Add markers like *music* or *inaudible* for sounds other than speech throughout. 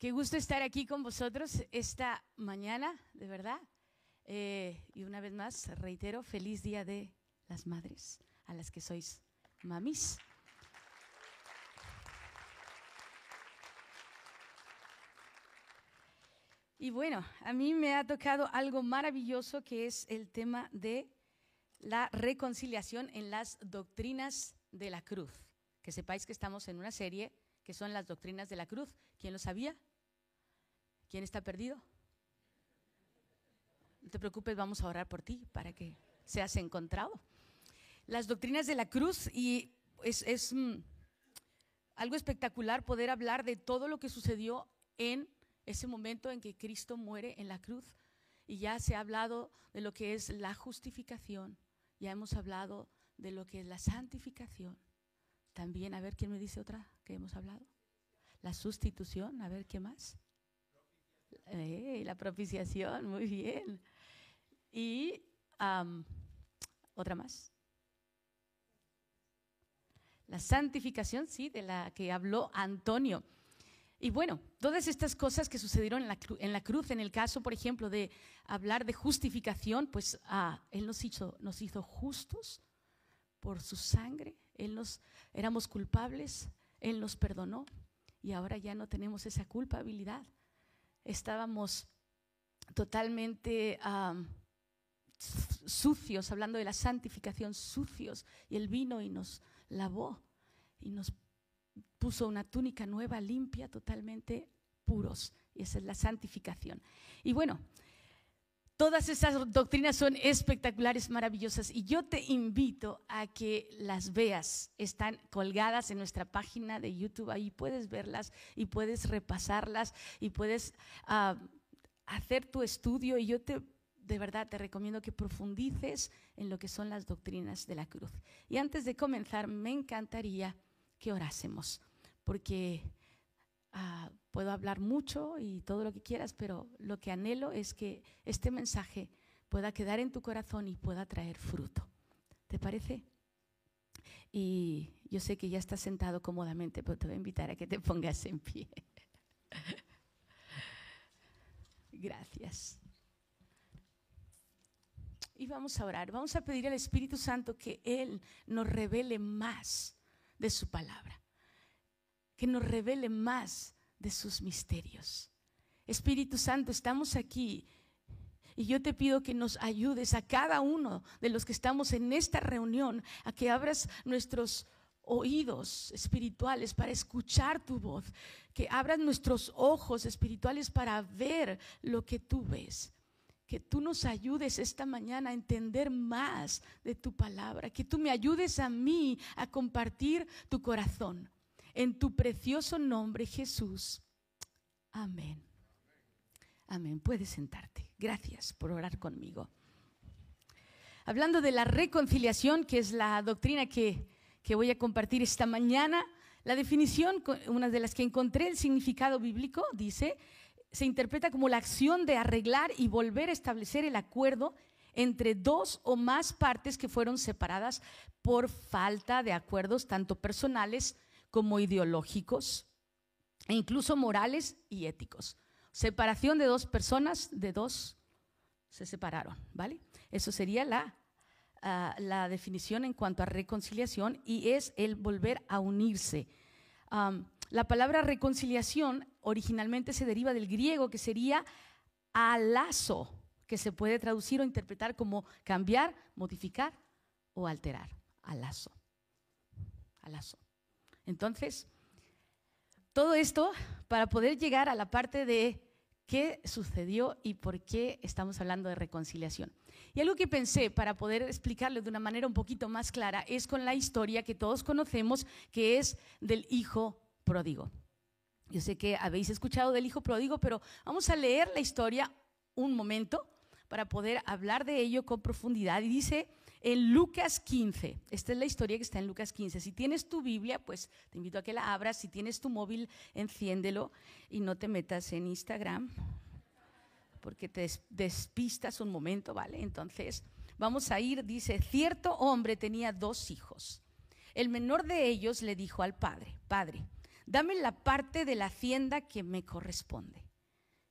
Qué gusto estar aquí con vosotros esta mañana, de verdad. Eh, y una vez más, reitero, feliz día de las madres, a las que sois mamis. Y bueno, a mí me ha tocado algo maravilloso que es el tema de la reconciliación en las doctrinas de la cruz. Que sepáis que estamos en una serie que son las doctrinas de la cruz. ¿Quién lo sabía? ¿Quién está perdido? No te preocupes, vamos a orar por ti para que seas encontrado. Las doctrinas de la cruz y es, mm, algo espectacular poder hablar de todo lo que sucedió en ese momento en que Cristo muere en la cruz. Y ya se ha hablado de lo que es la justificación, ya hemos hablado de lo que es la santificación. También, a ver quién me dice otra que hemos hablado. La sustitución, a ver qué más. Eh, la propiciación, muy bien. Y otra más. La santificación, sí, de la que habló Antonio. Y bueno, todas estas cosas que sucedieron en la, en la cruz, en el caso, por ejemplo, de hablar de justificación, pues ah, Él nos hizo, nos hizo justos por su sangre. Él nos, éramos culpables, Él nos perdonó y ahora ya no tenemos esa culpabilidad estábamos totalmente sucios, hablando de la santificación, sucios, y Él vino y nos lavó y nos puso una túnica nueva, limpia, totalmente puros. Y esa es la santificación. Y bueno, Todas esas doctrinas son espectaculares, maravillosas y yo te invito a que las veas. Están colgadas en nuestra página de YouTube, ahí puedes verlas y puedes repasarlas y puedes ah, hacer tu estudio y yo te de verdad te recomiendo que profundices en lo que son las doctrinas de la cruz. Y antes de comenzar, me encantaría que orásemos, porque Ah, puedo hablar mucho y todo lo que quieras, pero lo que anhelo es que este mensaje pueda quedar en tu corazón y pueda traer fruto. ¿Te parece? Y yo sé que ya estás sentado cómodamente, pero te voy a invitar a que te pongas en pie. *laughs* Gracias. Y vamos a orar, vamos a pedir al Espíritu Santo que Él nos revele más de su palabra que nos revele más de sus misterios. Espíritu Santo, estamos aquí y yo te pido que nos ayudes a cada uno de los que estamos en esta reunión, a que abras nuestros oídos espirituales para escuchar tu voz, que abras nuestros ojos espirituales para ver lo que tú ves. Que tú nos ayudes esta mañana a entender más de tu palabra, que tú me ayudes a mí a compartir tu corazón. En tu precioso nombre, Jesús. Amén. Amén. Puedes sentarte. Gracias por orar conmigo. Hablando de la reconciliación, que es la doctrina que, que voy a compartir esta mañana, la definición, una de las que encontré, el significado bíblico, dice, se interpreta como la acción de arreglar y volver a establecer el acuerdo entre dos o más partes que fueron separadas por falta de acuerdos tanto personales como ideológicos e incluso morales y éticos. Separación de dos personas, de dos se separaron, ¿vale? Eso sería la, ah, la definición en cuanto a reconciliación y es el volver a unirse. la palabra reconciliación originalmente se deriva del griego que sería alazo, que se puede traducir o interpretar como cambiar, modificar o alterar. Alazo. Alazo. Entonces, todo esto para poder llegar a la parte de qué sucedió y por qué estamos hablando de reconciliación. Y algo que pensé para poder explicarlo de una manera un poquito más clara es con la historia que todos conocemos, que es del hijo pródigo. Yo sé que habéis escuchado del hijo pródigo, pero vamos a leer la historia un momento para poder hablar de ello con profundidad. Y dice en Lucas 15. Esta es la historia que está en Lucas 15. Si tienes tu Biblia, pues te invito a que la abras. Si tienes tu móvil, enciéndelo y no te metas en Instagram porque te despistas un momento, ¿vale? Entonces, vamos a ir, dice, cierto hombre tenía dos hijos. El menor de ellos le dijo al padre, padre, dame la parte de la hacienda que me corresponde.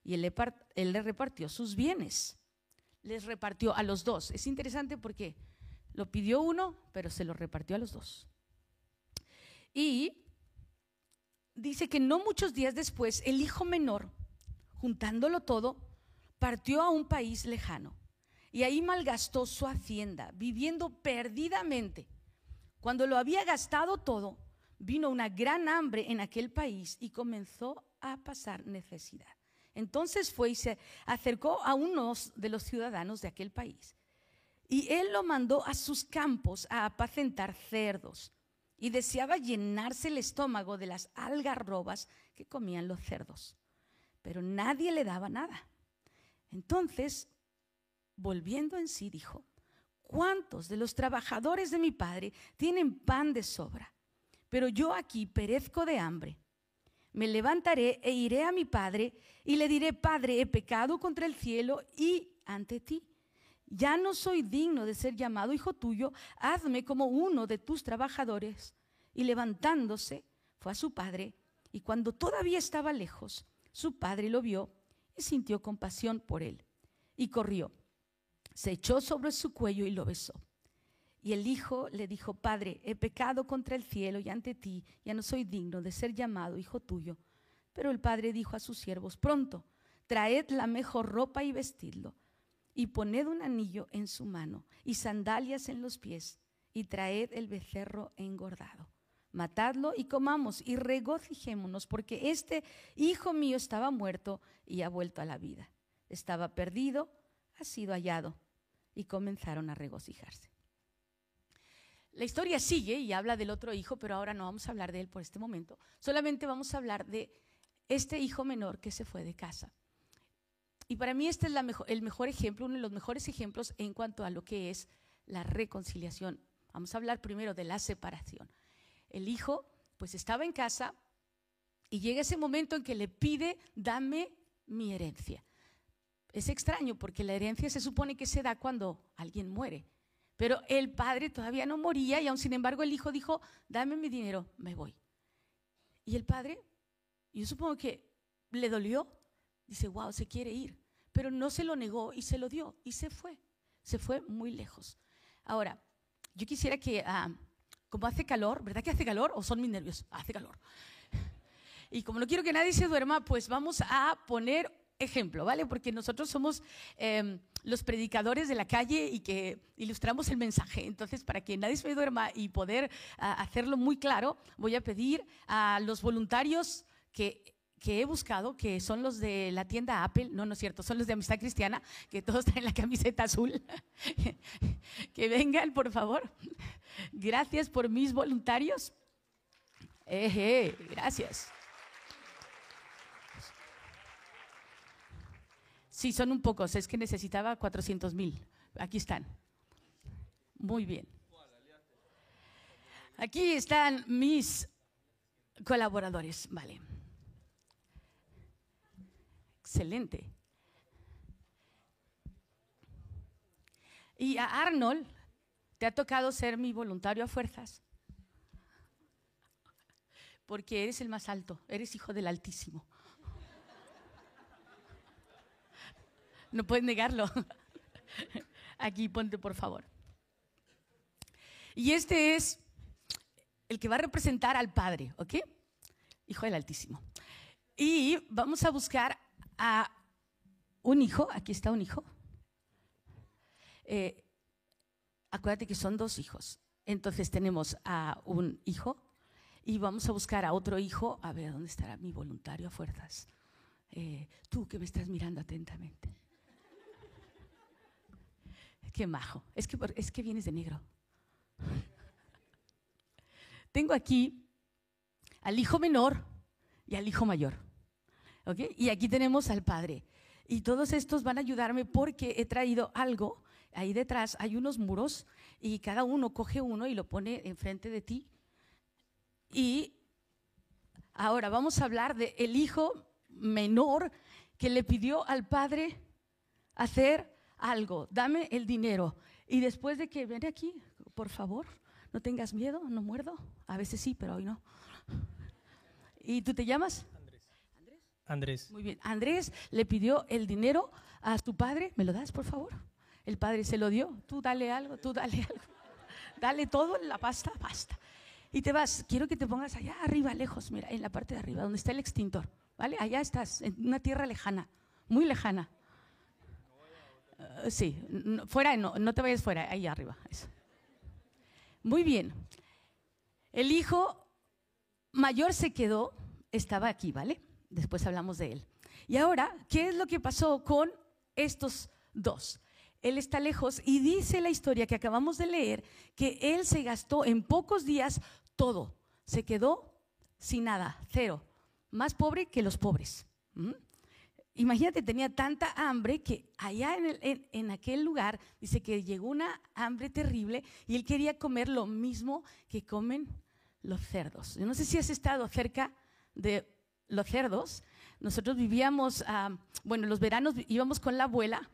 Y él le, él le repartió sus bienes. Les repartió a los dos. Es interesante porque lo pidió uno, pero se lo repartió a los dos. Y dice que no muchos días después, el hijo menor, juntándolo todo, partió a un país lejano y ahí malgastó su hacienda, viviendo perdidamente. Cuando lo había gastado todo, vino una gran hambre en aquel país y comenzó a pasar necesidad. Entonces fue y se acercó a unos de los ciudadanos de aquel país. Y él lo mandó a sus campos a apacentar cerdos y deseaba llenarse el estómago de las algarrobas que comían los cerdos. Pero nadie le daba nada. Entonces, volviendo en sí, dijo, ¿cuántos de los trabajadores de mi padre tienen pan de sobra? Pero yo aquí perezco de hambre. Me levantaré e iré a mi padre y le diré, Padre, he pecado contra el cielo y ante ti. Ya no soy digno de ser llamado hijo tuyo, hazme como uno de tus trabajadores. Y levantándose, fue a su padre, y cuando todavía estaba lejos, su padre lo vio y sintió compasión por él. Y corrió, se echó sobre su cuello y lo besó. Y el hijo le dijo, Padre, he pecado contra el cielo y ante ti, ya no soy digno de ser llamado hijo tuyo. Pero el padre dijo a sus siervos, pronto, traed la mejor ropa y vestidlo, y poned un anillo en su mano y sandalias en los pies, y traed el becerro engordado. Matadlo y comamos y regocijémonos, porque este hijo mío estaba muerto y ha vuelto a la vida. Estaba perdido, ha sido hallado. Y comenzaron a regocijarse. La historia sigue y habla del otro hijo, pero ahora no vamos a hablar de él por este momento. Solamente vamos a hablar de este hijo menor que se fue de casa. Y para mí este es el mejor ejemplo, uno de los mejores ejemplos en cuanto a lo que es la reconciliación. Vamos a hablar primero de la separación. El hijo pues estaba en casa y llega ese momento en que le pide, dame mi herencia. Es extraño porque la herencia se supone que se da cuando alguien muere. Pero el padre todavía no moría y aún sin embargo el hijo dijo, dame mi dinero, me voy. Y el padre, yo supongo que le dolió, dice, wow, se quiere ir. Pero no se lo negó y se lo dio y se fue. Se fue muy lejos. Ahora, yo quisiera que, ah, como hace calor, ¿verdad que hace calor o son mis nervios? Hace calor. *laughs* Y como no quiero que nadie se duerma, pues vamos a poner ejemplo, ¿vale? Porque nosotros somos em, los predicadores de la calle y que ilustramos el mensaje. Entonces, para que nadie se duerma y poder hacerlo muy claro, voy a pedir a los voluntarios que que he buscado, que son los de la tienda Apple, no, no es cierto, son los de Amistad Cristiana, que todos traen la camiseta azul, *laughs* que vengan, por favor. Gracias por mis voluntarios. Eje, gracias. Sí, son un pocos, es que necesitaba 400 mil. Aquí están. Muy bien. Aquí están mis colaboradores, vale. Excelente. Y a Arnold, ¿te ha tocado ser mi voluntario a fuerzas? Porque eres el más alto, eres hijo del Altísimo. No puedes negarlo. Aquí ponte, por favor. Y este es el que va a representar al Padre, ¿ok? Hijo del Altísimo. Y vamos a buscar a un hijo, aquí está un hijo. Eh, acuérdate que son dos hijos. Entonces tenemos a un hijo y vamos a buscar a otro hijo. A ver, ¿dónde estará mi voluntario a fuerzas? Eh, tú que me estás mirando atentamente. Qué majo. Es que, es que vienes de negro. Tengo aquí al hijo menor y al hijo mayor. Y aquí tenemos al padre. Y todos estos van a ayudarme porque he traído algo. Ahí detrás hay unos muros y cada uno coge uno y lo pone enfrente de ti. Y ahora vamos a hablar del el hijo menor que le pidió al padre hacer algo, dame el dinero. Y después de que ven aquí, por favor, no tengas miedo, no muerdo. A veces sí, pero hoy no. ¿Y tú te llamas? Andrés. Muy bien. Andrés le pidió el dinero a tu padre. ¿Me lo das, por favor? El padre se lo dio. Tú dale algo, tú dale *laughs* algo. Dale todo, la pasta, basta. Y te vas. Quiero que te pongas allá arriba, lejos, mira, en la parte de arriba, donde está el extintor. ¿Vale? Allá estás, en una tierra lejana, muy lejana. Uh, sí, fuera, no, no te vayas fuera, ahí arriba. Muy bien. El hijo mayor se quedó, estaba aquí, ¿vale? Después hablamos de él. Y ahora, ¿qué es lo que pasó con estos dos? Él está lejos y dice la historia que acabamos de leer que él se gastó en pocos días todo. Se quedó sin nada, cero. Más pobre que los pobres. ¿Mm? Imagínate, tenía tanta hambre que allá en, en, aquel lugar dice que llegó una hambre terrible y él quería comer lo mismo que comen los cerdos. Yo no sé si has estado cerca de los cerdos. Nosotros vivíamos, uh, bueno, los veranos íbamos con la abuela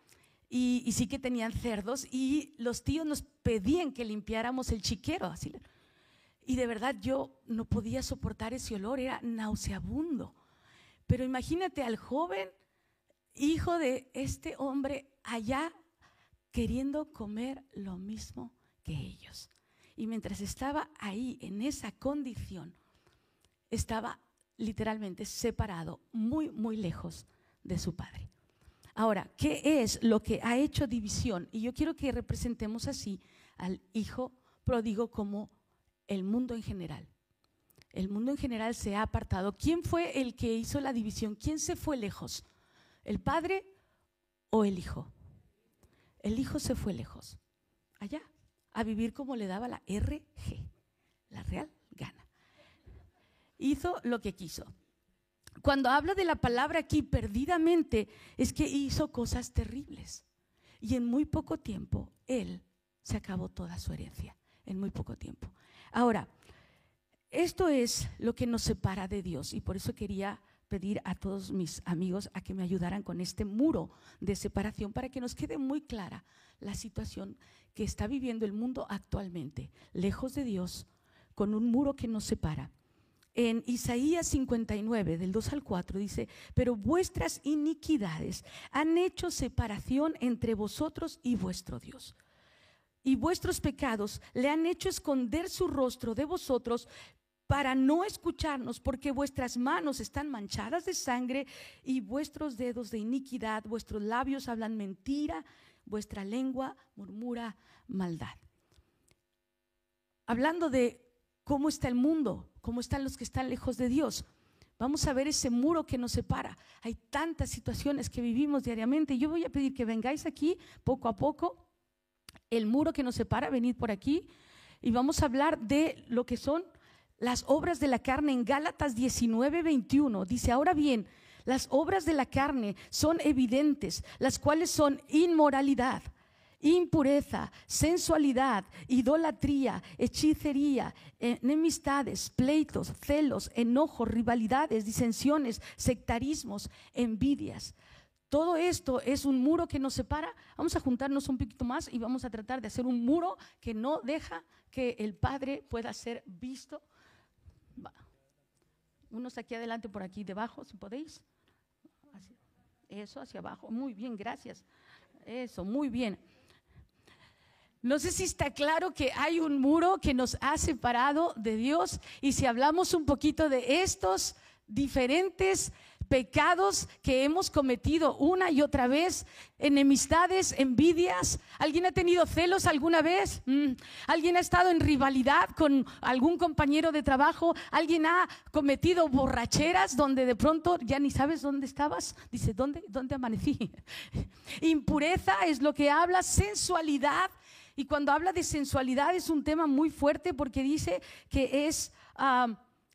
y, y, sí que tenían cerdos y los tíos nos pedían que limpiáramos el chiquero. Así. Y de verdad yo no podía soportar ese olor, era nauseabundo. Pero imagínate al joven hijo de este hombre allá queriendo comer lo mismo que ellos. Y mientras estaba ahí, en esa condición, estaba literalmente separado, muy, muy lejos de su padre. Ahora, ¿qué es lo que ha hecho división? Y yo quiero que representemos así al hijo pródigo como el mundo en general. El mundo en general se ha apartado. ¿Quién fue el que hizo la división? ¿Quién se fue lejos? ¿El padre o el hijo? El hijo se fue lejos, allá, a vivir como le daba la RG, la Real. Hizo lo que quiso. Cuando habla de la palabra aquí perdidamente, es que hizo cosas terribles. Y en muy poco tiempo, él se acabó toda su herencia, en muy poco tiempo. Ahora, esto es lo que nos separa de Dios y por eso quería pedir a todos mis amigos a que me ayudaran con este muro de separación para que nos quede muy clara la situación que está viviendo el mundo actualmente, lejos de Dios, con un muro que nos separa. En Isaías 59, del 2 al 4, dice, pero vuestras iniquidades han hecho separación entre vosotros y vuestro Dios. Y vuestros pecados le han hecho esconder su rostro de vosotros para no escucharnos, porque vuestras manos están manchadas de sangre y vuestros dedos de iniquidad, vuestros labios hablan mentira vuestra lengua murmura maldad. Hablando de cómo está el mundo, cómo están los que están lejos de Dios. Vamos a ver ese muro que nos separa. Hay tantas situaciones que vivimos diariamente. Yo voy a pedir que vengáis aquí poco a poco. El muro que nos separa, venid por aquí. Y vamos a hablar de lo que son las obras de la carne en Gálatas 19, 21. Dice, ahora bien, las obras de la carne son evidentes, las cuales son inmoralidad, impureza, sensualidad, idolatría, hechicería, enemistades, pleitos, celos, enojos, rivalidades, disensiones, sectarismos, envidias. Todo esto es un muro que nos separa. Vamos a juntarnos un poquito más y vamos a tratar de hacer un muro que no deja que el Padre pueda ser visto. Unos aquí adelante, por aquí debajo, si podéis. Eso hacia abajo. Muy bien, gracias. Eso, muy bien. No sé si está claro que hay un muro que nos ha separado de Dios y si hablamos un poquito de estos diferentes pecados que hemos cometido una y otra vez, enemistades, envidias. ¿Alguien ha tenido celos alguna vez? Mm. ¿Alguien ha estado en rivalidad con algún compañero de trabajo? ¿Alguien ha cometido borracheras donde de pronto ya ni sabes dónde estabas? Dice, ¿dónde, dónde amanecí? *laughs* Impureza es lo que habla, sensualidad. Y cuando habla de sensualidad es un tema muy fuerte porque dice que es...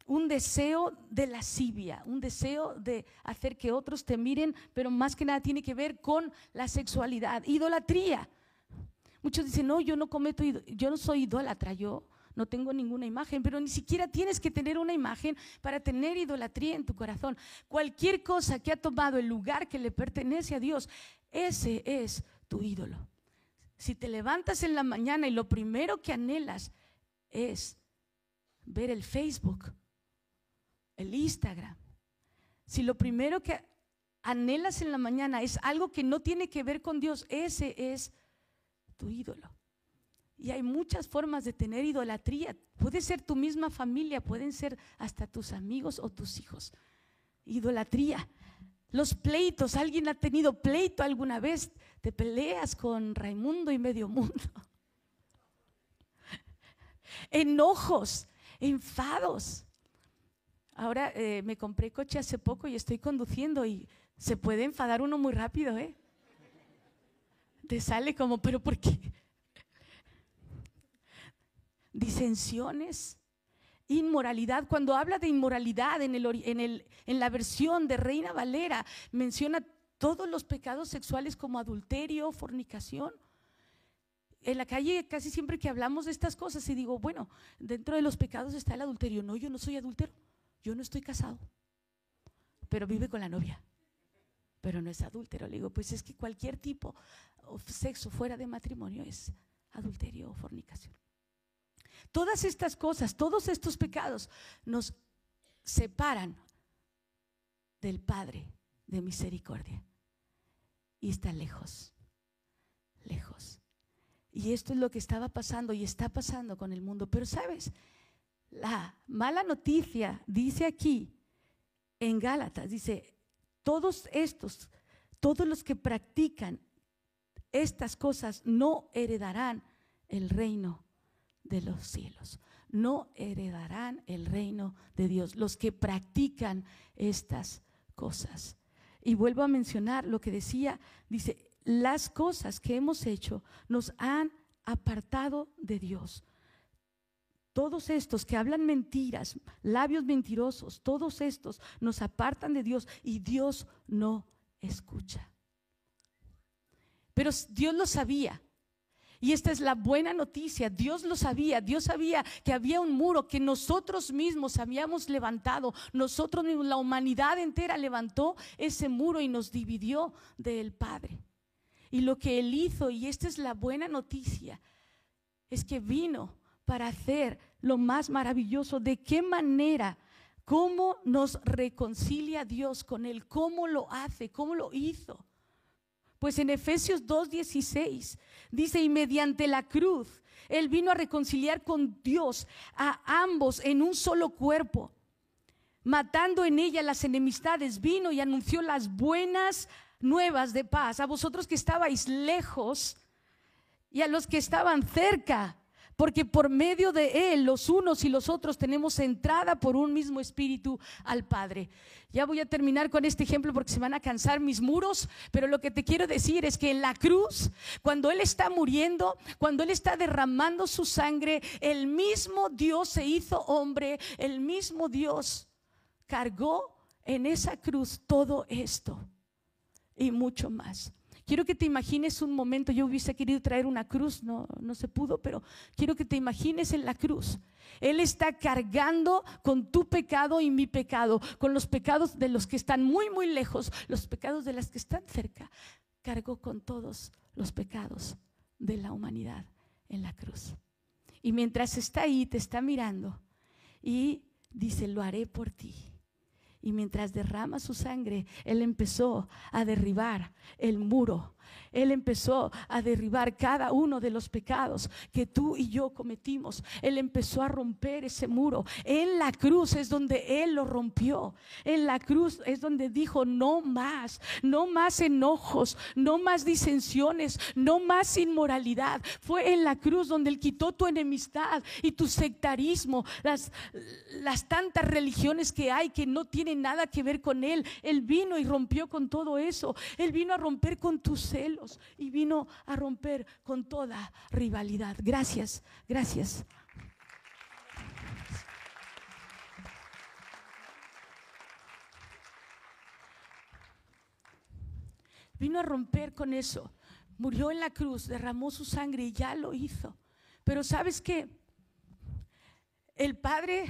Un deseo de lascivia, un deseo de hacer que otros te miren, pero más que nada tiene que ver con la sexualidad, idolatría. Muchos dicen, no, yo no cometo, yo no soy idólatra, yo no tengo ninguna imagen, pero ni siquiera tienes que tener una imagen para tener idolatría en tu corazón. Cualquier cosa que ha tomado el lugar que le pertenece a Dios, ese es tu ídolo. Si te levantas en la mañana y lo primero que anhelas es ver el Facebook, el Instagram, si lo primero que anhelas en la mañana es algo que no tiene que ver con Dios, ese es tu ídolo. Y hay muchas formas de tener idolatría. Puede ser tu misma familia, pueden ser hasta tus amigos o tus hijos. Idolatría. Los pleitos, alguien ha tenido pleito alguna vez, te peleas con Raimundo y medio mundo. *laughs* Enojos, enfados. Ahora eh, me compré coche hace poco y estoy conduciendo y se puede enfadar uno muy rápido, ¿eh? Te sale como, pero ¿por qué? *laughs* Disensiones, inmoralidad. Cuando habla de inmoralidad en, la versión de Reina Valera, menciona todos los pecados sexuales como adulterio, fornicación. En la calle casi siempre que hablamos de estas cosas y digo, bueno, dentro de los pecados está el adulterio. No, yo no soy adúltero, yo no estoy casado, pero vive con la novia pero no es adúltero. Le digo, pues es que cualquier tipo de sexo fuera de matrimonio es adulterio o fornicación. Todas estas cosas, todos estos pecados nos separan del Padre de misericordia. Y está lejos, lejos. Y esto es lo que estaba pasando y está pasando con el mundo. Pero sabes, la mala noticia dice aquí en Gálatas, dice, todos estos, todos los que practican estas cosas no heredarán el reino de los cielos. No heredarán el reino de Dios. Los que practican estas cosas. Y vuelvo a mencionar lo que decía, dice, las cosas que hemos hecho nos han apartado de Dios. Todos estos que hablan mentiras, labios mentirosos, todos estos nos apartan de Dios y Dios no escucha. Pero Dios lo sabía. Y esta es la buena noticia. Dios lo sabía. Dios sabía que había un muro que nosotros mismos habíamos levantado. Nosotros mismos, la humanidad entera levantó ese muro y nos dividió del Padre. Y lo que Él hizo, y esta es la buena noticia, es que vino para hacer lo más maravilloso. ¿De qué manera? ¿Cómo nos reconcilia Dios con Él? ¿Cómo lo hace? ¿Cómo lo hizo? Pues en Efesios 2.16 dice, y mediante la cruz, Él vino a reconciliar con Dios a ambos en un solo cuerpo, matando en ella las enemistades, vino y anunció las buenas nuevas de paz a vosotros que estabais lejos y a los que estaban cerca porque por medio de Él los unos y los otros tenemos entrada por un mismo espíritu al Padre. Ya voy a terminar con este ejemplo porque se van a cansar mis muros, pero lo que te quiero decir es que en la cruz, cuando Él está muriendo, cuando Él está derramando su sangre, el mismo Dios se hizo hombre, el mismo Dios cargó en esa cruz todo esto y mucho más. Quiero que te imagines un momento, yo hubiese querido traer una cruz, no, no se pudo, pero quiero que te imagines en la cruz. Él está cargando con tu pecado y mi pecado, con los pecados de los que están muy, muy lejos, los pecados de las que están cerca. Cargó con todos los pecados de la humanidad en la cruz. Y mientras está ahí, te está mirando y dice, lo haré por ti. Y mientras derrama su sangre, Él empezó a derribar el muro él empezó a derribar cada uno de los pecados que tú y yo cometimos. Él empezó a romper ese muro. En la cruz es donde Él lo rompió. En la cruz es donde dijo, no más, no más enojos, no más disensiones, no más inmoralidad. Fue en la cruz donde Él quitó tu enemistad y tu sectarismo, las, las tantas religiones que hay que no tienen nada que ver con Él. Él vino y rompió con todo eso. Él vino a romper con tu y vino a romper con toda rivalidad. Gracias, gracias. Vino a romper con eso. Murió en la cruz, derramó su sangre y ya lo hizo. Pero sabes qué? El Padre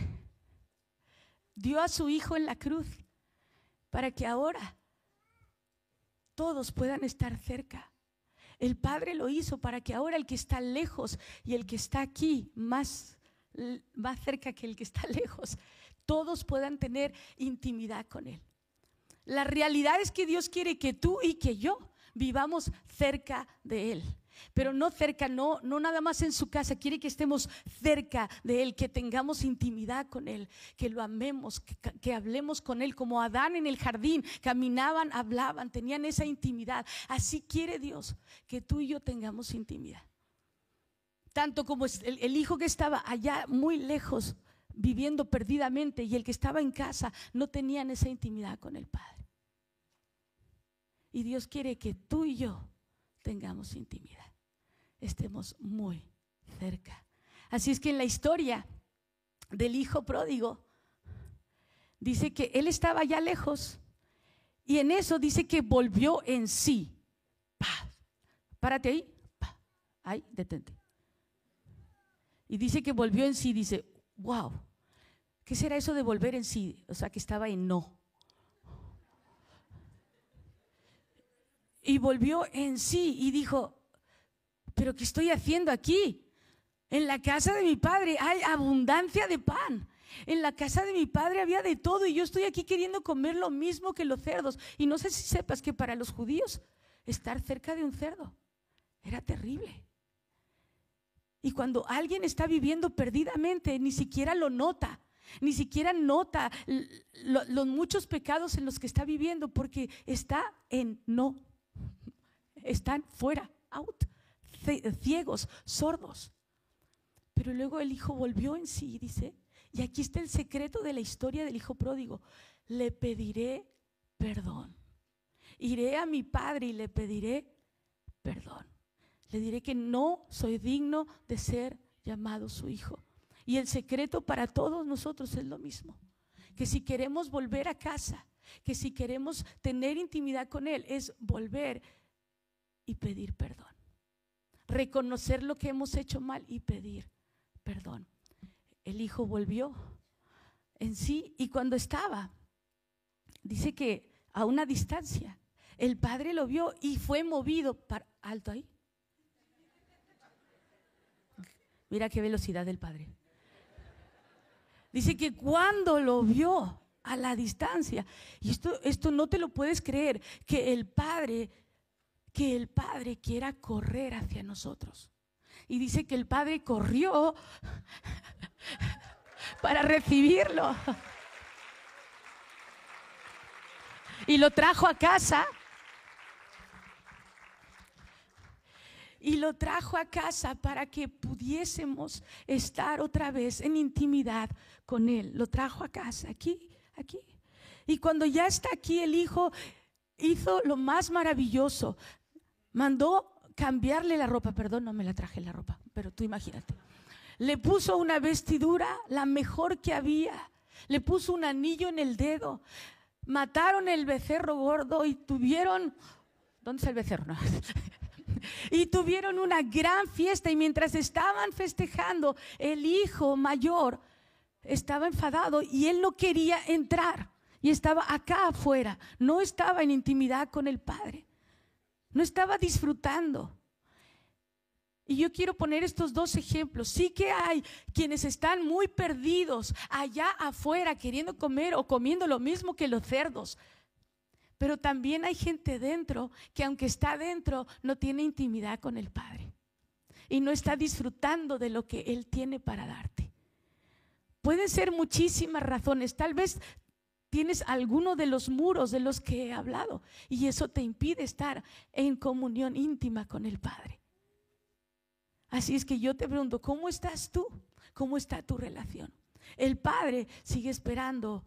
dio a su Hijo en la cruz para que ahora todos puedan estar cerca. El Padre lo hizo para que ahora el que está lejos y el que está aquí, más, más cerca que el que está *laughs* lejos, todos puedan tener intimidad con Él. La realidad es que Dios quiere que tú y que yo vivamos cerca de Él. Pero no cerca, no, no nada más en su casa, quiere que estemos cerca de Él, que tengamos intimidad con Él, que lo amemos, que, hablemos con Él, como Adán en el jardín, caminaban, hablaban, tenían esa intimidad. Así quiere Dios que tú y yo tengamos intimidad. Tanto como el hijo que estaba allá muy lejos, viviendo perdidamente, y el que estaba en casa, no tenían esa intimidad con el Padre. Y Dios quiere que tú y yo tengamos intimidad, estemos muy cerca. Así es que en la historia del hijo pródigo, dice que él estaba ya lejos y en eso dice que volvió en sí. Párate ahí. Ahí, detente. Y dice que volvió en sí, dice, wow, ¿qué será eso de volver en sí? O sea, que estaba en no. Y volvió en sí y dijo, pero ¿qué estoy haciendo aquí? En la casa de mi padre hay abundancia de pan. En la casa de mi padre había de todo y yo estoy aquí queriendo comer lo mismo que los cerdos. Y no sé si sepas que para los judíos estar cerca de un cerdo era terrible. Y cuando alguien está viviendo perdidamente, ni siquiera lo nota, ni siquiera nota los muchos pecados en los que está viviendo porque está en no están fuera, out, ciegos, sordos. Pero luego el hijo volvió en sí y dice, y aquí está el secreto de la historia del hijo pródigo, le pediré perdón. Iré a mi padre y le pediré perdón. Le diré que no soy digno de ser llamado su hijo. Y el secreto para todos nosotros es lo mismo. Que si queremos volver a casa, que si queremos tener intimidad con Él, es volver y pedir perdón. Reconocer lo que hemos hecho mal y pedir perdón. El hijo volvió en sí y cuando estaba, dice que a una distancia, el padre lo vio y fue movido para alto ahí. Mira qué velocidad del padre. Dice que cuando lo vio a la distancia, y esto, esto no te lo puedes creer, que el padre que el Padre quiera correr hacia nosotros. Y dice que el Padre corrió *laughs* para recibirlo. Y lo trajo a casa. Y lo trajo a casa para que pudiésemos estar otra vez en intimidad con Él. Lo trajo a casa, aquí, aquí. Y cuando ya está aquí el Hijo, hizo lo más maravilloso mandó cambiarle la ropa, perdón, no me la traje la ropa, pero tú imagínate. Le puso una vestidura, la mejor que había, le puso un anillo en el dedo, mataron el becerro gordo y tuvieron, ¿dónde está el becerro? *laughs* y tuvieron una gran fiesta y mientras estaban festejando, el hijo mayor estaba enfadado y él no quería entrar y estaba acá afuera, no estaba en intimidad con el padre. No estaba disfrutando. Y yo quiero poner estos dos ejemplos. Sí que hay quienes están muy perdidos allá afuera queriendo comer o comiendo lo mismo que los cerdos. Pero también hay gente dentro que aunque está dentro no tiene intimidad con el Padre. Y no está disfrutando de lo que Él tiene para darte. Pueden ser muchísimas razones. Tal vez tienes alguno de los muros de los que he hablado y eso te impide estar en comunión íntima con el Padre. Así es que yo te pregunto, ¿cómo estás tú? ¿Cómo está tu relación? El Padre sigue esperando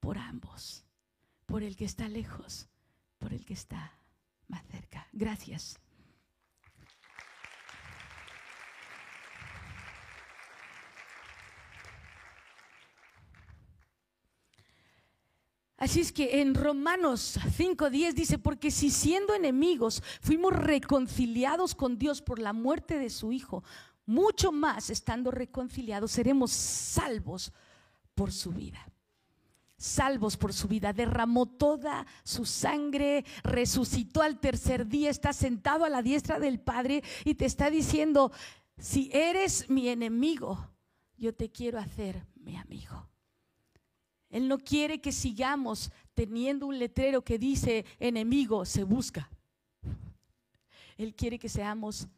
por ambos, por el que está lejos, por el que está más cerca. Gracias. Así es que en Romanos 5:10 dice, porque si siendo enemigos fuimos reconciliados con Dios por la muerte de su Hijo, mucho más estando reconciliados seremos salvos por su vida. Salvos por su vida, derramó toda su sangre, resucitó al tercer día, está sentado a la diestra del Padre y te está diciendo, si eres mi enemigo, yo te quiero hacer mi amigo. Él no quiere que sigamos teniendo un letrero que dice enemigo se busca. Él quiere que seamos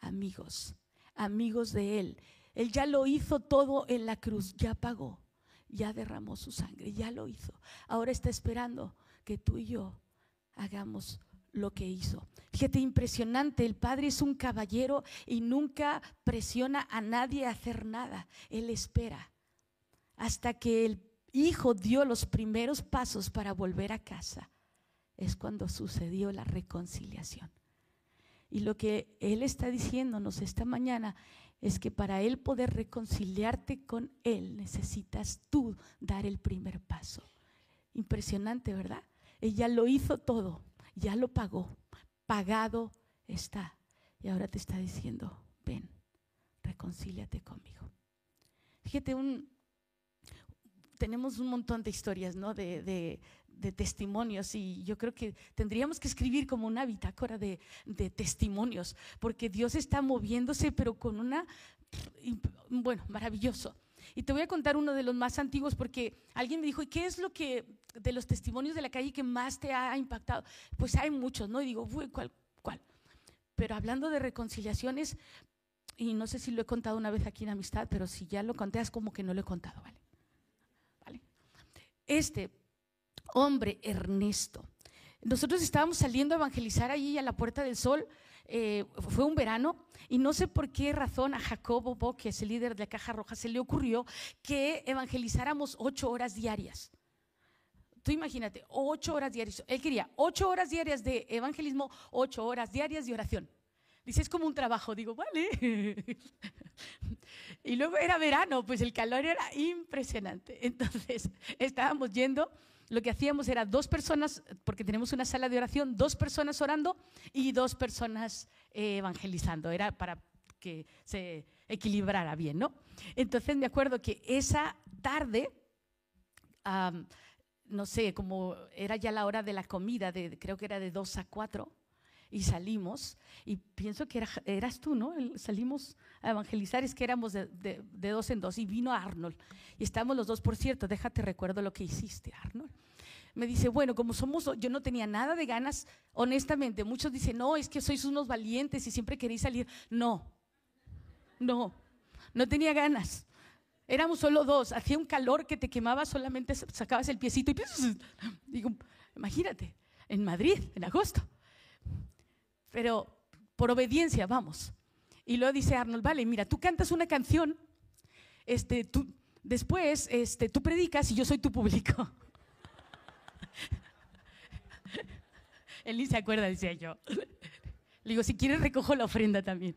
amigos, amigos de Él. Él ya lo hizo todo en la cruz, ya pagó, ya derramó su sangre, ya lo hizo. Ahora está esperando que tú y yo hagamos lo que hizo. Fíjate, impresionante, el Padre es un caballero y nunca presiona a nadie a hacer nada. Él espera hasta que el Hijo dio los primeros pasos para volver a casa. Es cuando sucedió la reconciliación. Y lo que Él está diciéndonos esta mañana es que para Él poder reconciliarte con Él necesitas tú dar el primer paso. Impresionante, ¿verdad? Ella lo hizo todo, ya lo pagó, pagado está. Y ahora te está diciendo, ven, reconcíliate conmigo. Fíjate, un, tenemos un montón de historias, ¿no? De, testimonios y yo creo que tendríamos que escribir como una bitácora de, testimonios, porque Dios está moviéndose, pero con una, bueno, maravilloso. Y te voy a contar uno de los más antiguos porque alguien me dijo, ¿y qué es lo que de los testimonios de la calle que más te ha impactado? Pues hay muchos, ¿no? Y digo, ¿cuál? ¿Cuál? Pero hablando de reconciliaciones, y no sé si lo he contado una vez aquí en Amistad, pero si ya lo conté, es como que no lo he contado, ¿vale? Este hombre Ernesto. Nosotros estábamos saliendo a evangelizar allí a la Puerta del Sol, eh, fue un verano, y no sé por qué razón a Jacobo Bo, que es el líder de la Caja Roja, se le ocurrió que evangelizáramos ocho horas diarias. Tú imagínate, ocho horas diarias. Él quería ocho horas diarias de evangelismo, ocho horas diarias de oración. Dice, es como un trabajo. Digo, vale. *laughs* y luego era verano, pues el calor era impresionante. *laughs* Entonces, estábamos yendo. Lo que hacíamos era dos personas, porque tenemos una sala de oración, dos personas orando y dos personas eh, evangelizando. Era para que se equilibrara bien, ¿no? Entonces me acuerdo que esa tarde, no sé, como era ya la hora de la comida, de, creo que era de dos a cuatro, y salimos, y pienso que eras tú, ¿no? Salimos a evangelizar, es que éramos de, dos en dos, y vino Arnold, y estamos los dos, por cierto, déjate recuerdo lo que hiciste, Arnold. Me dice, bueno, como somos, yo no tenía nada de ganas, honestamente, muchos dicen, no, es que sois unos valientes y siempre queréis salir. No, no, no tenía ganas. Éramos solo dos, hacía un calor que te quemaba, solamente sacabas el piecito y *laughs* digo, imagínate, en Madrid, en agosto pero por obediencia, vamos. Y luego dice Arnold, vale, mira, tú cantas una canción, este, tú, después este, tú predicas y yo soy tu público. *laughs* Él se acuerda, decía yo. Le digo, si quieres recojo la ofrenda también.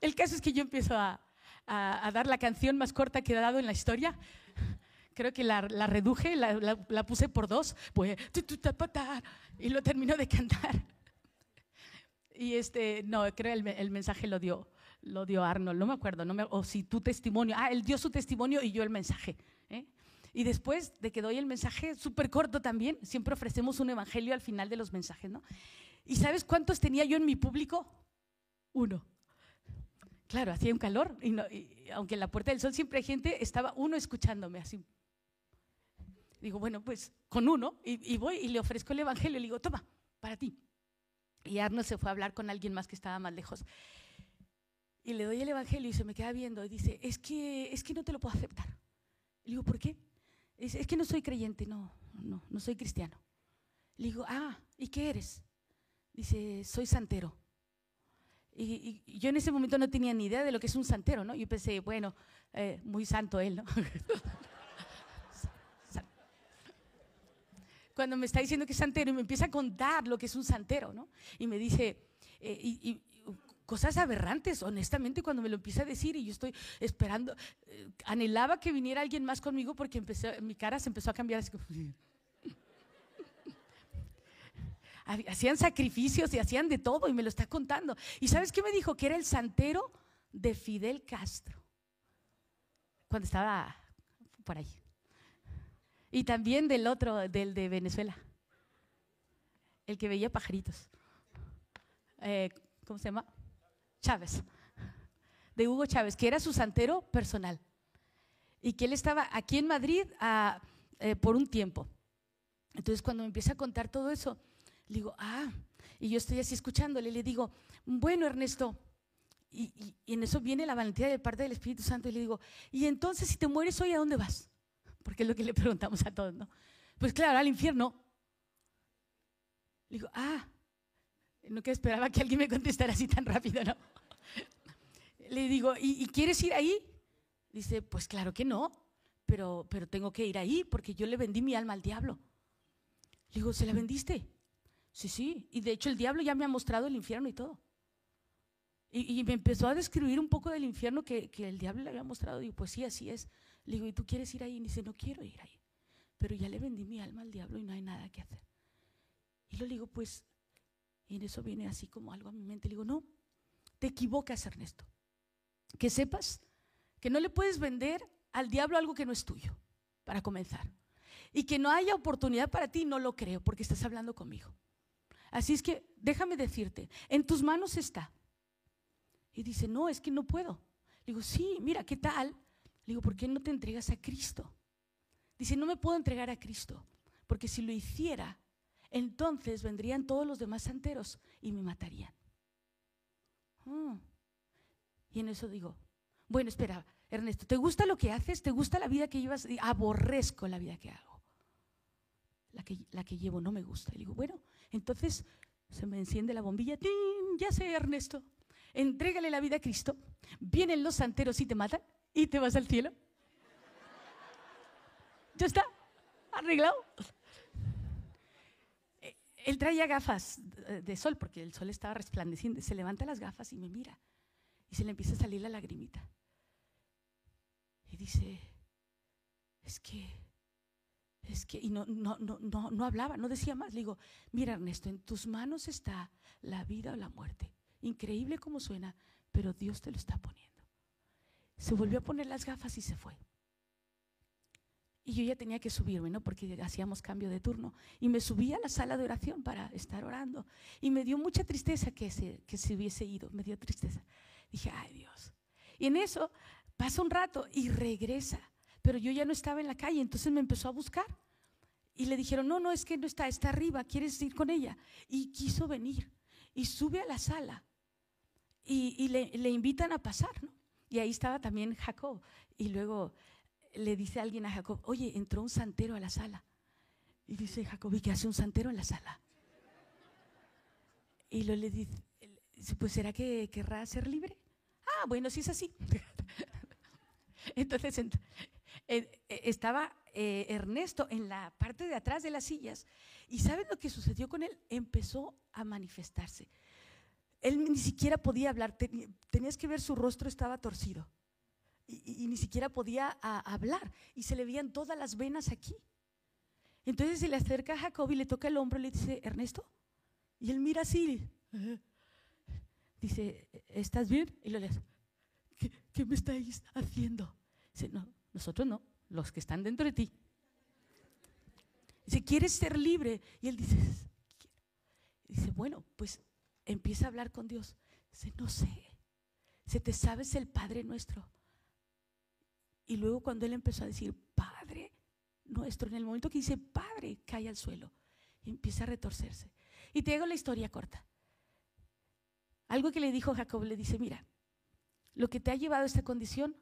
El caso es que yo empiezo a, dar la canción más corta que he dado en la historia creo que la, reduje, la, puse por dos, pues, y lo terminó de cantar. Y este, no, creo el, el mensaje lo dio, lo dio Arnold, no me acuerdo, no me, o si tu testimonio, ah, él dio su testimonio y yo el mensaje. ¿eh? Y después de que doy el mensaje, súper corto también, siempre ofrecemos un evangelio al final de los mensajes, ¿no? ¿Y sabes cuántos tenía yo en mi público? Uno. Claro, hacía un calor, y, aunque en la Puerta del Sol siempre hay gente, estaba uno escuchándome así. Digo, bueno, pues con uno, y, voy y le ofrezco el Evangelio, y le digo, toma, para ti. Y Arnold se fue a hablar con alguien más que estaba más lejos. Y le doy el Evangelio y se me queda viendo y dice, es que, es que no te lo puedo aceptar. Le digo, ¿por qué? Dice, es que no soy creyente, no, no, no soy cristiano. Le digo, ah, ¿y qué eres? Dice, soy santero. Y, yo en ese momento no tenía ni idea de lo que es un santero, ¿no? Yo pensé, bueno, eh, muy santo él, ¿no? *laughs* cuando me está diciendo que es santero y me empieza a contar lo que es un santero, ¿no? Y me dice, eh, y, cosas aberrantes, honestamente, cuando me lo empieza a decir y yo estoy esperando, eh, anhelaba que viniera alguien más conmigo porque empecé, mi cara se empezó a cambiar. *laughs* Hacían sacrificios y hacían de todo y me lo está contando. ¿Y sabes qué me dijo? Que era el santero de Fidel Castro, cuando estaba por ahí. Y también del otro, del de Venezuela. El que veía pajaritos. Eh, ¿Cómo se llama? Chávez. De Hugo Chávez, que era su santero personal. y que él estaba aquí en Madrid ah, eh, por un tiempo. Entonces cuando me empieza a contar todo eso, le digo, ah, y yo estoy así escuchándole, le digo, bueno Ernesto, y, en eso viene la valentía de parte del Espíritu Santo y le digo, y entonces si te mueres hoy, ¿a dónde vas? Porque es lo que le preguntamos a todos, ¿no? Pues claro, al infierno. Le digo, ah, no que esperaba que alguien me contestara así tan rápido, ¿no? Le digo, ¿y, quieres ir ahí? Dice, pues claro que no, pero, pero tengo que ir ahí porque yo le vendí mi alma al diablo. Le digo, ¿se la vendiste? Sí, sí, y de hecho el diablo ya me ha mostrado el infierno y todo. Y, me empezó a describir un poco del infierno que, que, el diablo le había mostrado. Digo, pues sí, así es. Le digo, ¿y tú quieres ir ahí? Y dice, no quiero ir ahí. Pero ya le vendí mi alma al diablo y no hay nada que hacer. Y le digo, pues, y en eso viene así como algo a mi mente. Le digo, no, te equivocas, Ernesto. Que sepas que no le puedes vender al diablo algo que no es tuyo, para comenzar. Y que no haya oportunidad para ti, no lo creo, porque estás hablando conmigo. Así es que déjame decirte, en tus manos está. Y dice, no, es que no puedo. Le digo, sí, mira, ¿qué tal? Le digo, ¿por qué no te entregas a Cristo? Dice, no me puedo entregar a Cristo, porque si lo hiciera, entonces vendrían todos los demás santeros y me matarían. Mm. Y en eso digo, bueno, espera, Ernesto, ¿te gusta lo que haces? ¿Te gusta la vida que llevas? Aborrezco la vida que hago. La que, la que llevo no me gusta. Y digo, bueno, entonces se me enciende la bombilla. ¡Tin! Ya sé, Ernesto entrégale la vida a Cristo, vienen los santeros y te matan y te vas al cielo. Ya está, arreglado. Eh, él traía gafas de sol porque el sol estaba resplandeciendo. Se levanta las gafas y me mira y se le empieza a salir la lagrimita. Y dice, es que, es que, y no, no, no, no, no hablaba, no decía más. Le digo, mira Ernesto, en tus manos está la vida o la muerte. Increíble como suena, pero Dios te lo está poniendo. Se volvió a poner las gafas y se fue. Y yo ya tenía que subirme, ¿no? Porque hacíamos cambio de turno. Y me subí a la sala de oración para estar orando. Y me dio mucha tristeza que se, hubiese ido. Me dio tristeza. Dije, ay Dios. Y en eso pasa un rato y regresa. Pero yo ya no estaba en la calle, entonces me empezó a buscar. Y le dijeron, no, no, es que no está, está arriba, ¿quieres ir con ella? Y quiso venir. Y sube a la sala y, le, invitan a pasar, ¿no? Y ahí estaba también Jacob. Y luego le dice alguien a Jacob, oye, entró un santero a la sala. Y dice Jacob, ¿y qué hace un santero en la sala? Y lo le dice, pues ¿será que querrá ser libre? Ah, bueno, si es así. *laughs* Entonces eh, eh, estaba eh, Ernesto en la parte de atrás de las sillas y ¿sabes lo que sucedió con él? Empezó a manifestarse. Él ni siquiera podía hablar, tenías que ver su rostro estaba torcido y, ni siquiera podía hablar y se le veían todas las venas aquí. Entonces se le acerca a Jacob y le toca el hombro y le dice, Ernesto, y él mira así, dice, ¿estás bien? Y le dice, ¿qué, me estáis haciendo? Dice, no, nosotros no, los que están dentro de ti. Dice, ¿quieres ser libre? Y él dice, dice, bueno, pues empieza a hablar con Dios. Dice, no sé. Se te sabes el Padre nuestro. Y luego cuando él empezó a decir, Padre nuestro, en el momento que dice Padre, cae al suelo y empieza a retorcerse. Y te hago la historia corta. Algo que le dijo Jacob, le dice, mira, lo que te ha llevado a esta condición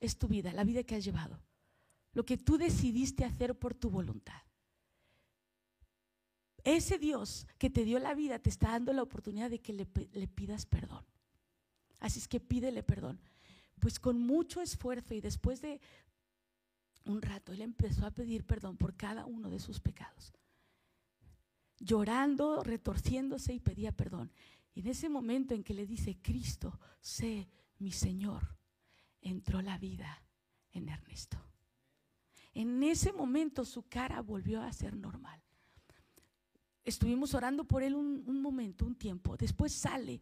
es tu vida, la vida que has llevado. Lo que tú decidiste hacer por tu voluntad. Ese Dios que te dio la vida te está dando la oportunidad de que le, pidas perdón. Así es que pídele perdón. Pues con mucho esfuerzo y después de un rato, él empezó a pedir perdón por cada uno de sus pecados. Llorando, retorciéndose y pedía perdón. Y en ese momento en que le dice, Cristo, sé mi Señor, entró la vida en Ernesto. En ese momento su cara volvió a ser normal estuvimos orando por él un, momento, un tiempo. Después sale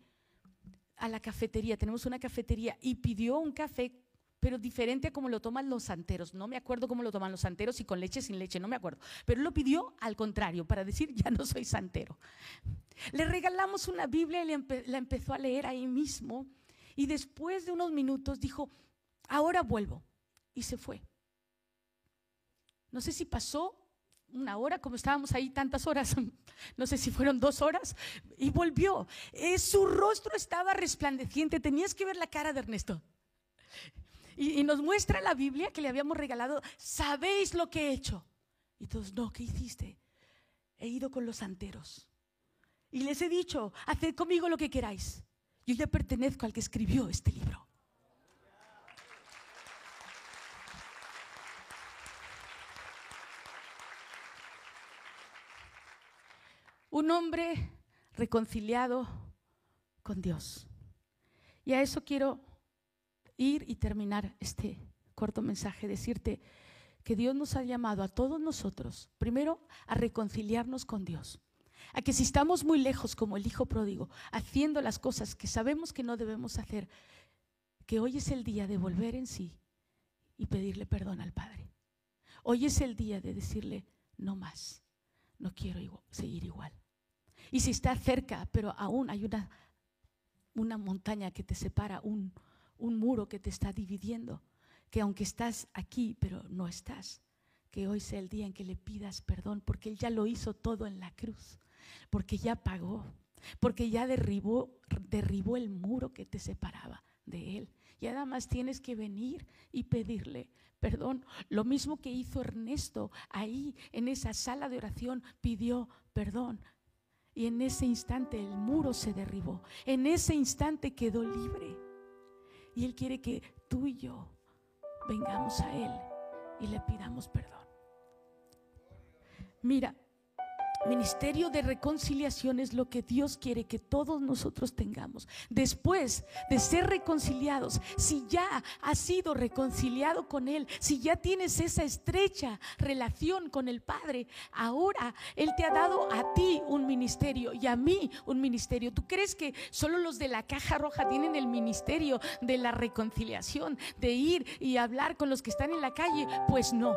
a la cafetería, tenemos una cafetería, y pidió un café, pero diferente a como lo toman los santeros. No me acuerdo cómo lo toman los santeros, y con leche, sin leche, no me acuerdo. Pero lo pidió al contrario, para decir, ya no soy santero. Le regalamos una Biblia y la empezó a leer ahí mismo. Y después de unos minutos dijo, ahora vuelvo. y se fue. No sé si pasó una hora, como estábamos ahí tantas horas, *laughs* no sé si fueron dos horas, y volvió. Eh, su rostro estaba resplandeciente, tenías que ver la cara de Ernesto. Y, y, nos muestra la Biblia que le habíamos regalado, ¿sabéis lo que he hecho? Y todos, no, ¿qué hiciste? He ido con los santeros. Y les he dicho, haced conmigo lo que queráis. Yo ya pertenezco al que escribió este libro. Un hombre reconciliado con Dios. Y a eso quiero ir y terminar este corto mensaje, decirte que Dios nos ha llamado a todos nosotros, primero, a reconciliarnos con Dios. A que si estamos muy lejos como el Hijo pródigo, haciendo las cosas que sabemos que no debemos hacer, que hoy es el día de volver en sí y pedirle perdón al Padre. Hoy es el día de decirle, no más, no quiero seguir igual. Y si está cerca, pero aún hay una, una montaña que te separa, un, un muro que te está dividiendo, que aunque estás aquí, pero no estás, que hoy sea el día en que le pidas perdón, porque Él ya lo hizo todo en la cruz, porque ya pagó, porque ya derribó, derribó el muro que te separaba de Él. Y además tienes que venir y pedirle perdón. Lo mismo que hizo Ernesto ahí en esa sala de oración, pidió perdón. Y en ese instante el muro se derribó. En ese instante quedó libre. Y Él quiere que tú y yo vengamos a Él y le pidamos perdón. Mira, Ministerio de reconciliación es lo que Dios quiere que todos nosotros tengamos. Después de ser reconciliados, si ya has sido reconciliado con Él, si ya tienes esa estrecha relación con el Padre, ahora Él te ha dado a ti un ministerio y a mí un ministerio. ¿Tú crees que solo los de la caja roja tienen el ministerio de la reconciliación, de ir y hablar con los que están en la calle? Pues no.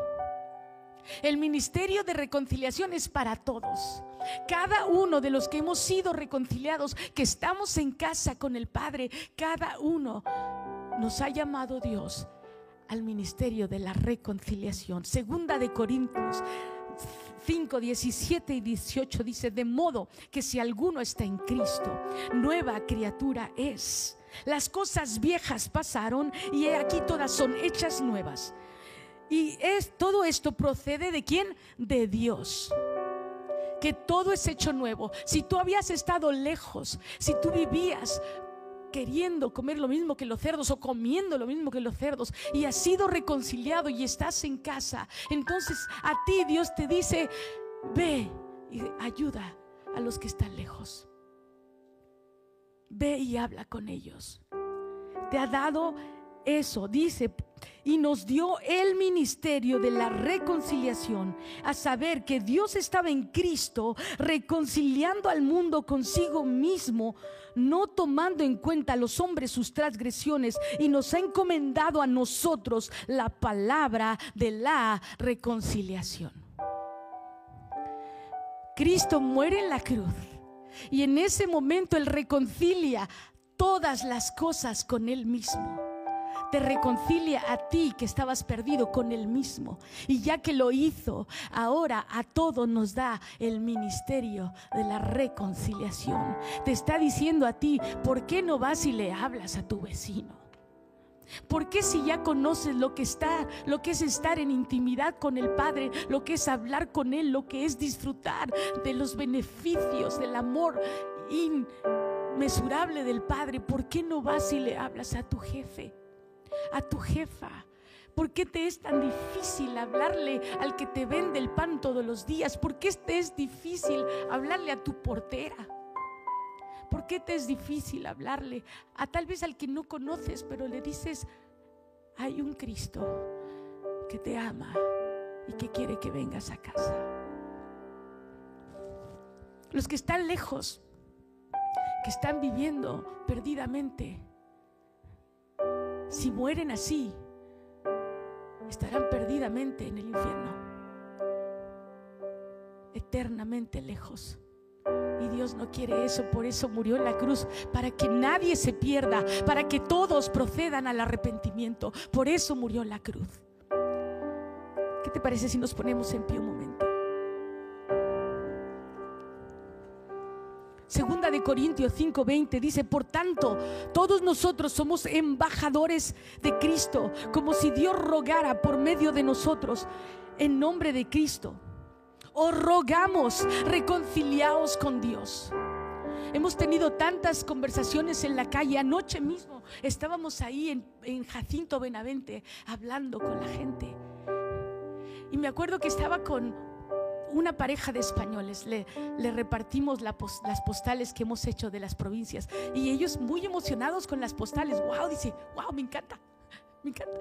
El ministerio de reconciliación es para todos. Cada uno de los que hemos sido reconciliados, que estamos en casa con el Padre, cada uno nos ha llamado Dios al ministerio de la reconciliación. Segunda de Corintios 5, 17 y 18 dice, de modo que si alguno está en Cristo, nueva criatura es. Las cosas viejas pasaron y aquí todas son hechas nuevas. Y es, todo esto procede de quién? De Dios. Que todo es hecho nuevo. Si tú habías estado lejos, si tú vivías queriendo comer lo mismo que los cerdos o comiendo lo mismo que los cerdos y has sido reconciliado y estás en casa, entonces a ti Dios te dice, ve y ayuda a los que están lejos. Ve y habla con ellos. Te ha dado eso, dice y nos dio el ministerio de la reconciliación, a saber que Dios estaba en Cristo reconciliando al mundo consigo mismo, no tomando en cuenta a los hombres sus transgresiones, y nos ha encomendado a nosotros la palabra de la reconciliación. Cristo muere en la cruz y en ese momento Él reconcilia todas las cosas con Él mismo te reconcilia a ti que estabas perdido con Él mismo. Y ya que lo hizo, ahora a todos nos da el ministerio de la reconciliación. Te está diciendo a ti, ¿por qué no vas y le hablas a tu vecino? ¿Por qué si ya conoces lo que está, lo que es estar en intimidad con el Padre, lo que es hablar con Él, lo que es disfrutar de los beneficios del amor inmesurable del Padre, ¿por qué no vas y le hablas a tu jefe? A tu jefa? ¿Por qué te es tan difícil hablarle al que te vende el pan todos los días? ¿Por qué te es difícil hablarle a tu portera? ¿Por qué te es difícil hablarle a tal vez al que no conoces, pero le dices, hay un Cristo que te ama y que quiere que vengas a casa? Los que están lejos, que están viviendo perdidamente, si mueren así, estarán perdidamente en el infierno, eternamente lejos. Y Dios no quiere eso, por eso murió en la cruz, para que nadie se pierda, para que todos procedan al arrepentimiento. Por eso murió en la cruz. ¿Qué te parece si nos ponemos en pie un momento? Segunda de Corintios 5:20 dice, por tanto, todos nosotros somos embajadores de Cristo, como si Dios rogara por medio de nosotros en nombre de Cristo. Os rogamos, reconciliaos con Dios. Hemos tenido tantas conversaciones en la calle. Anoche mismo estábamos ahí en, en, Jacinto Benavente hablando con la gente. Y me acuerdo que estaba con una pareja de españoles, le, le repartimos las postales que hemos hecho de las provincias y ellos muy emocionados con las postales, wow, dice, wow, me encanta, me encanta.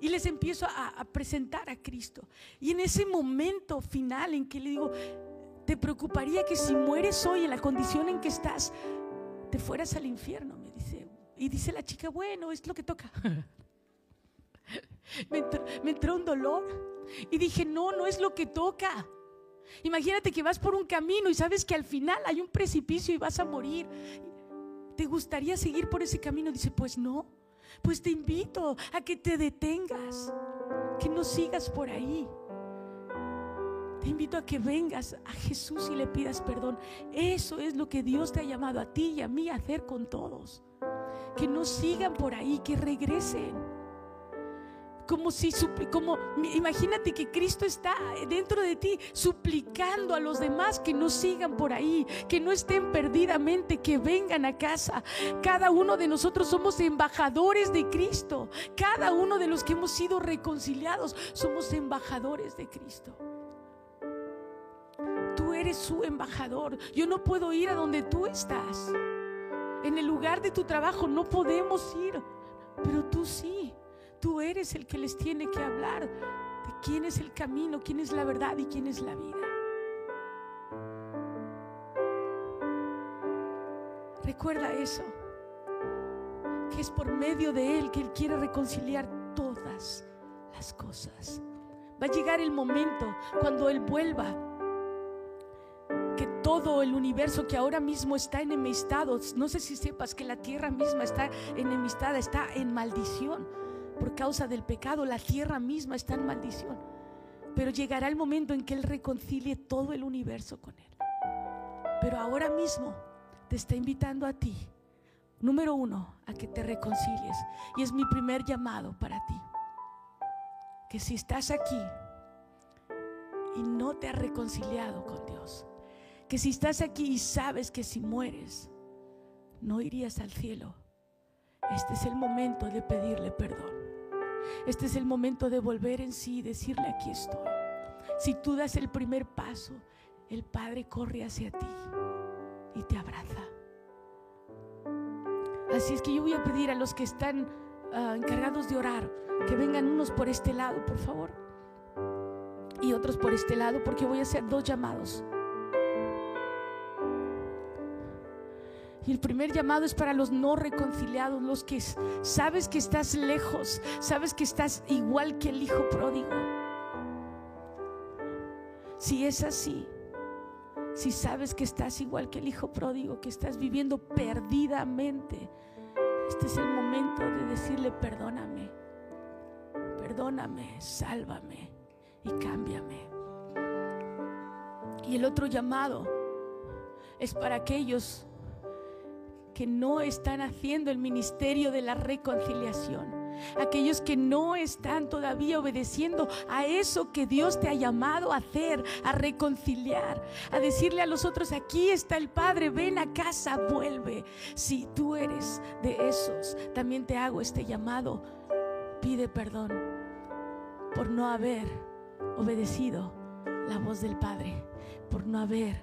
Y les empiezo a, a presentar a Cristo. Y en ese momento final en que le digo, ¿te preocuparía que si mueres hoy en la condición en que estás, te fueras al infierno? Me dice. Y dice la chica, bueno, es lo que toca. *laughs* me, entró, me entró un dolor. Y dije, no, no es lo que toca. Imagínate que vas por un camino y sabes que al final hay un precipicio y vas a morir. ¿Te gustaría seguir por ese camino? Dice, pues no. Pues te invito a que te detengas, que no sigas por ahí. Te invito a que vengas a Jesús y le pidas perdón. Eso es lo que Dios te ha llamado a ti y a mí a hacer con todos. Que no sigan por ahí, que regresen como si, como, imagínate que Cristo está dentro de ti suplicando a los demás que no sigan por ahí, que no estén perdidamente, que vengan a casa. Cada uno de nosotros somos embajadores de Cristo. Cada uno de los que hemos sido reconciliados somos embajadores de Cristo. Tú eres su embajador. Yo no puedo ir a donde tú estás. En el lugar de tu trabajo no podemos ir, pero tú sí. Tú eres el que les tiene que hablar de quién es el camino, quién es la verdad y quién es la vida. Recuerda eso, que es por medio de Él que Él quiere reconciliar todas las cosas. Va a llegar el momento cuando Él vuelva, que todo el universo que ahora mismo está enemistado, no sé si sepas que la tierra misma está enemistada, está en maldición por causa del pecado, la tierra misma está en maldición. Pero llegará el momento en que Él reconcilie todo el universo con Él. Pero ahora mismo te está invitando a ti, número uno, a que te reconcilies. Y es mi primer llamado para ti. Que si estás aquí y no te has reconciliado con Dios, que si estás aquí y sabes que si mueres, no irías al cielo, este es el momento de pedirle perdón. Este es el momento de volver en sí y decirle, aquí estoy. Si tú das el primer paso, el Padre corre hacia ti y te abraza. Así es que yo voy a pedir a los que están ah, encargados de orar que vengan unos por este lado, por favor, y otros por este lado, porque voy a hacer dos llamados. Y el primer llamado es para los no reconciliados, los que sabes que estás lejos, sabes que estás igual que el hijo pródigo. Si es así, si sabes que estás igual que el hijo pródigo, que estás viviendo perdidamente, este es el momento de decirle perdóname, perdóname, sálvame y cámbiame. Y el otro llamado es para aquellos que no están haciendo el ministerio de la reconciliación. Aquellos que no están todavía obedeciendo a eso que Dios te ha llamado a hacer, a reconciliar, a decirle a los otros, aquí está el Padre, ven a casa, vuelve. Si tú eres de esos, también te hago este llamado. Pide perdón por no haber obedecido la voz del Padre, por no haber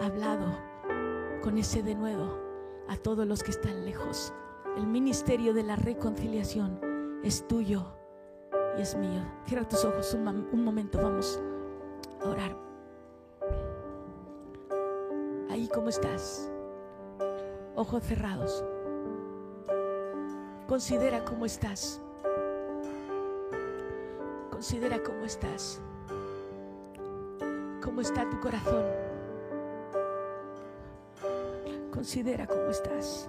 hablado con ese denuedo a todos los que están lejos. El ministerio de la reconciliación es tuyo y es mío. Cierra tus ojos un, momento, vamos a orar. Ahí como estás, ojos cerrados. Considera cómo estás. Considera cómo estás. Cómo está tu corazón. Considera cómo estás.